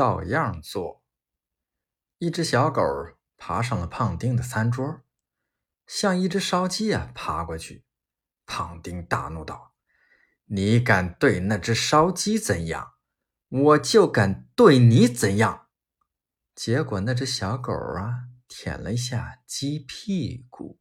照样做，一只小狗爬上了胖丁的餐桌，像一只烧鸡啊，爬过去，胖丁大怒道，你敢对那只烧鸡怎样，我就敢对你怎样，结果那只小狗啊舔了一下鸡屁股。